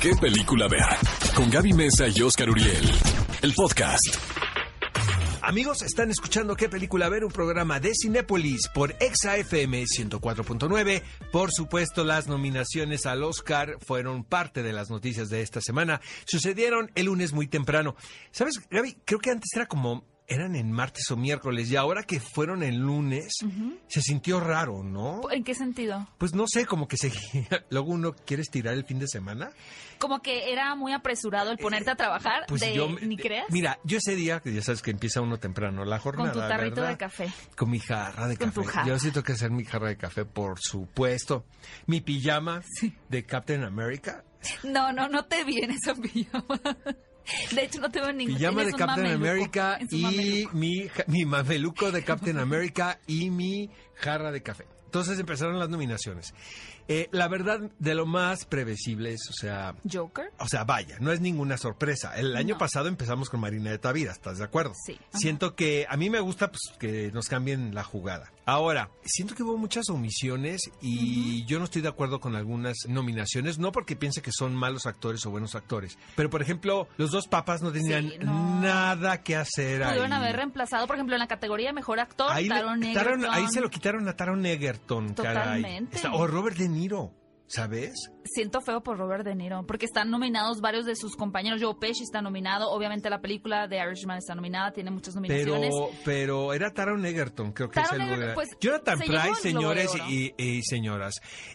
¿Qué película ver? Con Gaby Mesa y Oscar Uriel. El podcast. Amigos, están escuchando qué película ver, un programa de Cinépolis por ExaFM 104.9. Por supuesto, las nominaciones al Oscar fueron parte de las noticias de esta semana. Sucedieron el lunes muy temprano. ¿Sabes, Gaby? Creo que antes era como eran en martes o miércoles y ahora que fueron el lunes se sintió raro, ¿no? ¿En qué sentido? Pues no sé, como que se luego uno quiere estirar el fin de semana. Como que era muy apresurado el ponerte a trabajar, Pues de, yo ni creas. Mira, yo ese día, que ya sabes que empieza uno temprano la jornada, con tu tarrito ¿verdad? de café. Con mi jarra de Con café. tu jarra. Yo sí tengo que hacer mi jarra de café, por supuesto. Mi pijama de Captain America. No, no, no te vi en esa pijama. De hecho, no te veo en ningún Pijama de Captain mameluco, America y mi, mi mameluco de Captain America y mi jarra de café. Entonces empezaron las nominaciones. Eh, la verdad, de lo más previsible es, o sea, Joker. o sea, vaya, no es ninguna sorpresa. El año No. pasado empezamos con Marina de Tavira, ¿estás de acuerdo? Sí. Ajá. Siento que a mí me gusta pues, que nos cambien la jugada. Ahora, siento que hubo muchas omisiones y yo no estoy de acuerdo con algunas nominaciones, no porque piense que son malos actores o buenos actores, pero por ejemplo, los dos papas no tenían Sí, no. nada que hacer Pudieron ahí. haber reemplazado, por ejemplo, en la categoría mejor actor, Ahí, le- Taron Egerton. ahí se lo quitaron a Taron Egerton, caray. Totalmente. Está- o Robert De Niro, ¿sabes? Siento feo por Robert De Niro, porque están nominados varios de sus compañeros. Joe Pesci está nominado, obviamente la película de Irishman está nominada, tiene muchas nominaciones. Pero, pero era Taron Egerton, creo que Taron es el Egerton, lugar. pues, Jonathan se Price, señores Oro. y, y señoras.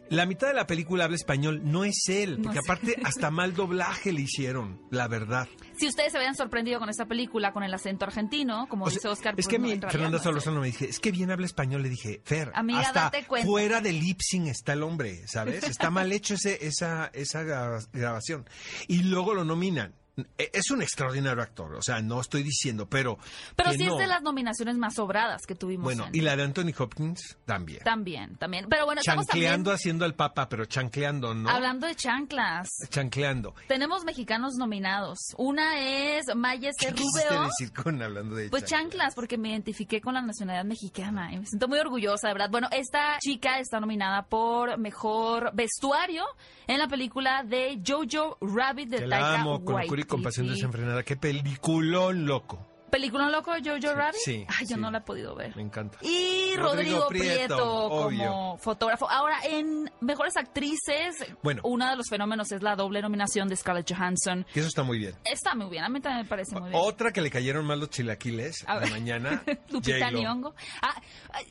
La mitad de la película habla español, no es él, porque aparte hasta mal doblaje le hicieron, la verdad. Si ustedes se habían sorprendido con esta película, con el acento argentino, como O sea, dice Oscar, es pues, que no. Solórzano me dije, es que bien habla español, le dije, Fer, Amiga, hasta date cuenta. fuera de lip sync está el hombre, ¿sabes? Está mal hecho ese, esa, esa gra- grabación. Y luego lo nominan. E- Es un extraordinario actor, o sea, no estoy diciendo, pero... Pero sí no. es de las nominaciones más sobradas que tuvimos. Bueno, en- y la de Anthony Hopkins también. También, también. Pero bueno, también Chancleando haciendo al Papa, pero chancleando, ¿no? hablando de chanclas. Chancleando. Tenemos mexicanos nominados. Una es Maya ¿Qué C. Rubeo. decir con hablando de Pues chanclas, porque me identifiqué con la nacionalidad mexicana y me siento muy orgullosa, de verdad. Bueno, esta chica está nominada por mejor vestuario en la película de Jojo Rabbit de Taika la compasión Waititi. desenfrenada. Qué peliculón, loco. ¿Película loco de Jojo Rabbit? sí, Ay, yo sí. no la he podido ver. Me encanta. Y Rodrigo Rodrigo, Prieto, Prieto, como fotógrafo. Ahora, en Mejores Actrices, Bueno. uno de los fenómenos es la doble nominación de Scarlett Johansson. Que eso está muy bien. Está muy bien, a mí también me parece muy bien. Otra que le cayeron mal los chilaquiles A de ver. mañana. Lupita. Nyong'o. Ah,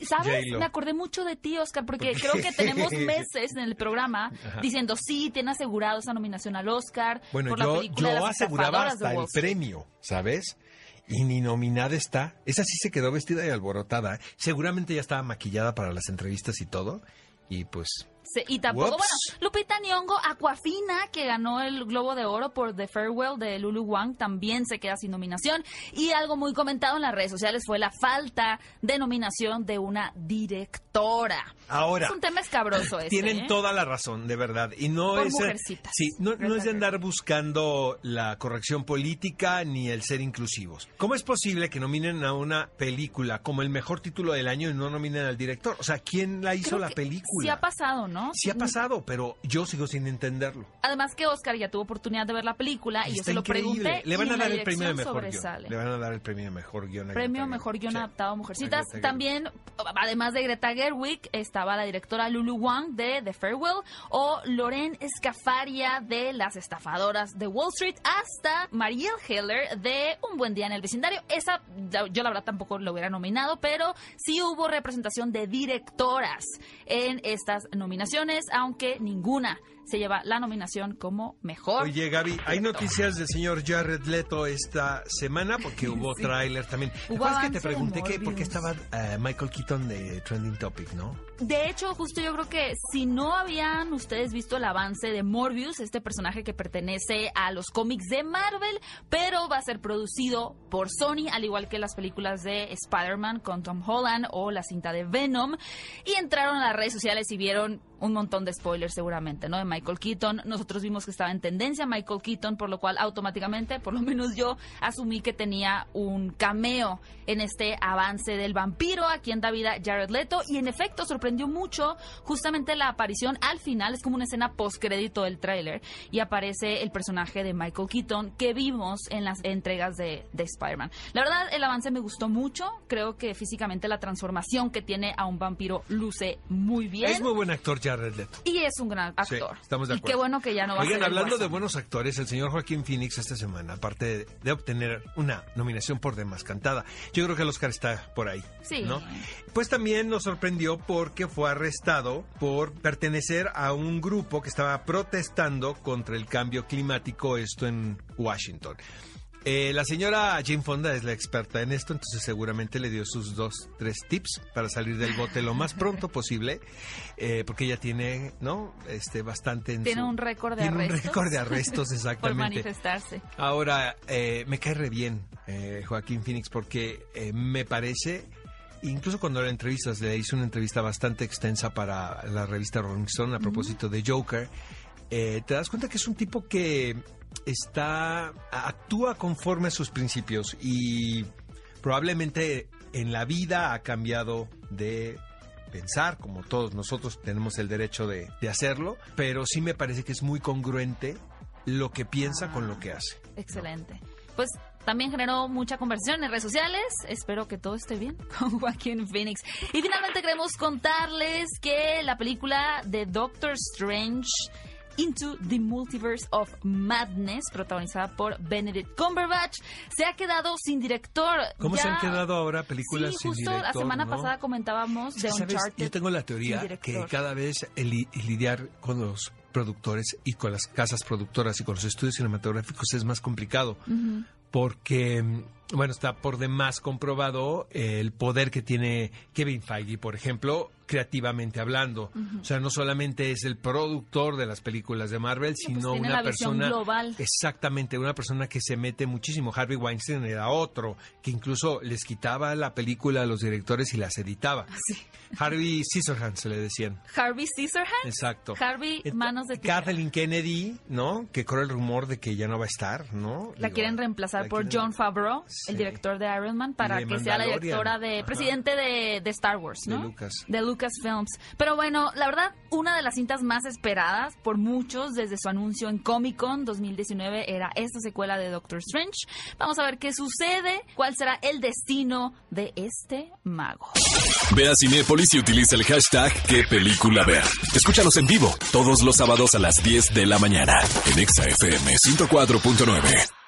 ¿sabes? Me acordé mucho de ti, Oscar, porque ¿Por creo que tenemos meses en el programa Ajá. diciendo, sí, tiene asegurado esa nominación al Oscar Bueno, por la yo, película de yo las aseguraba hasta de el premio, ¿sabes? Y ni nominada está. Esa sí se quedó vestida y alborotada. Seguramente ya estaba maquillada para las entrevistas y todo. Y pues, Y tampoco, Whoops. bueno, Lupita Nyong'o, Aquafina, que ganó el Globo de Oro por The Farewell de Lulu Wang, también se queda sin nominación. Y algo muy comentado en las redes sociales fue la falta de nominación de una directora. ahora. Es un tema escabroso ese, Tienen ¿eh? toda la razón, de verdad. Y no Por es. mujercitas. Sí, no, no es de andar buscando la corrección política ni el ser inclusivos. ¿Cómo es posible que nominen a una película como el mejor título del año y no nominen al director? O sea, ¿quién la hizo Creo la película? Sí ha pasado, ¿no? Sí ha pasado, pero yo sigo sin entenderlo. Además que Oscar ya tuvo oportunidad de ver la película y yo se lo increíble. pregunté. Le van a dar el premio de mejor guion. Le van a dar el premio de mejor guion. a Premio Greta Mejor Gerwig. Guión Sí. Adaptado a Mujercitas. A. También, además de Greta Gerwig, estaba la directora Lulu Wang de The Farewell o Loren Escafaria de Las Estafadoras de Wall Street hasta Marielle Heller de Un Buen Día en el Vecindario. Esa yo la verdad tampoco lo hubiera nominado, pero sí hubo representación de directoras en estas nominaciones, aunque ninguna se lleva la nominación como mejor. Oye, Gaby, hay noticias del señor Jared Leto esta semana porque hubo tráiler también. ¿Te Hubo que te pregunté que por qué estaba eh, Michael Keaton de Trending Topic, no? De hecho, justo yo creo que si no habían ustedes visto el avance de Morbius, este personaje que pertenece a los cómics de Marvel, pero va a ser producido por Sony, al igual que las películas de Spider-Man con Tom Holland o la cinta de Venom, y entraron a las redes sociales y vieron un montón de spoilers seguramente, ¿no? De Michael Keaton. Nosotros vimos que estaba en tendencia Michael Keaton, por lo cual automáticamente, por lo menos yo, asumí que tenía un cameo en este avance del vampiro a quien da vida Jared Leto. Y en efecto, sorprendió mucho justamente la aparición al final, es como una escena post-crédito del tráiler, y aparece el personaje de Michael Keaton que vimos en las entregas de, de Spider-Man. La verdad, el avance me gustó mucho. Creo que físicamente la transformación que tiene a un vampiro luce muy bien. Es muy buen actor Jared Leto. Y es un gran actor. Estamos de Y acuerdo. qué bueno que ya no va Oigan, a ser hablando de buenos actores, el señor Joaquín Phoenix esta semana, aparte de, de obtener una nominación por demás cantada, yo creo que el Oscar está por ahí. Sí. ¿no? Pues también nos sorprendió porque fue arrestado por pertenecer a un grupo que estaba protestando contra el cambio climático, esto en Washington. Eh, la señora Jane Fonda es la experta en esto, entonces seguramente le dio sus dos, tres tips para salir del bote lo más pronto posible, eh, porque ella tiene, ¿no? Este, bastante en Tiene su- un récord de tiene un arrestos. récord de arrestos, Por exactamente. manifestarse. Ahora, eh, me cae re bien eh, Joaquín Phoenix porque eh, me parece, incluso cuando la entrevistas, le hice una entrevista bastante extensa para la revista Rolling Stone a propósito de Joker, eh, te das cuenta que es un tipo que está, actúa conforme a sus principios y probablemente en la vida ha cambiado de pensar, como todos nosotros tenemos el derecho de, de hacerlo, pero sí me parece que es muy congruente lo que piensa con lo que hace. Excelente. Pues también generó mucha conversación en redes sociales. Espero que todo esté bien con Joaquín Phoenix. Y finalmente queremos contarles que la película de Doctor Strange Into the Multiverse of Madness, protagonizada por Benedict Cumberbatch, se ha quedado sin director. ¿Cómo se han quedado ahora películas Sí, sin justo la semana no? pasada comentábamos de ¿sabes? Uncharted. Yo tengo la teoría que cada vez el, li- el lidiar con los productores y con las casas productoras y con los estudios cinematográficos es más complicado. Porque, mm, bueno, está por demás comprobado el poder que tiene Kevin Feige, por ejemplo, creativamente hablando. O sea, no solamente es el productor de las películas de Marvel, pues sino una persona global. Exactamente, una persona que se mete muchísimo. Harvey Weinstein era otro, que incluso les quitaba la película a los directores y las editaba. Sí. Harvey Scissorhands se le decían. Harvey Scissorhands. Exacto. Harvey Manos de. Kathleen Kennedy, ¿no? Que corre el rumor de que ya no va a estar, ¿no? La Digo, quieren reemplazar la por quieren- John Favreau, Sí. el director de Iron Man, para de que sea la directora de Ajá. presidente de, de Star Wars, De ¿no? Lucas. De Lucasfilms. Pero bueno, la verdad, una de las cintas más esperadas por muchos desde su anuncio en Comic Con 2019 era esta secuela de Doctor Strange. Vamos a ver qué sucede, cuál será el destino de este mago. Ve a Cinépolis y utiliza el hashtag qué película ver. Escúchanos en vivo todos los sábados a las 10 de la mañana en Exa FM 104.9.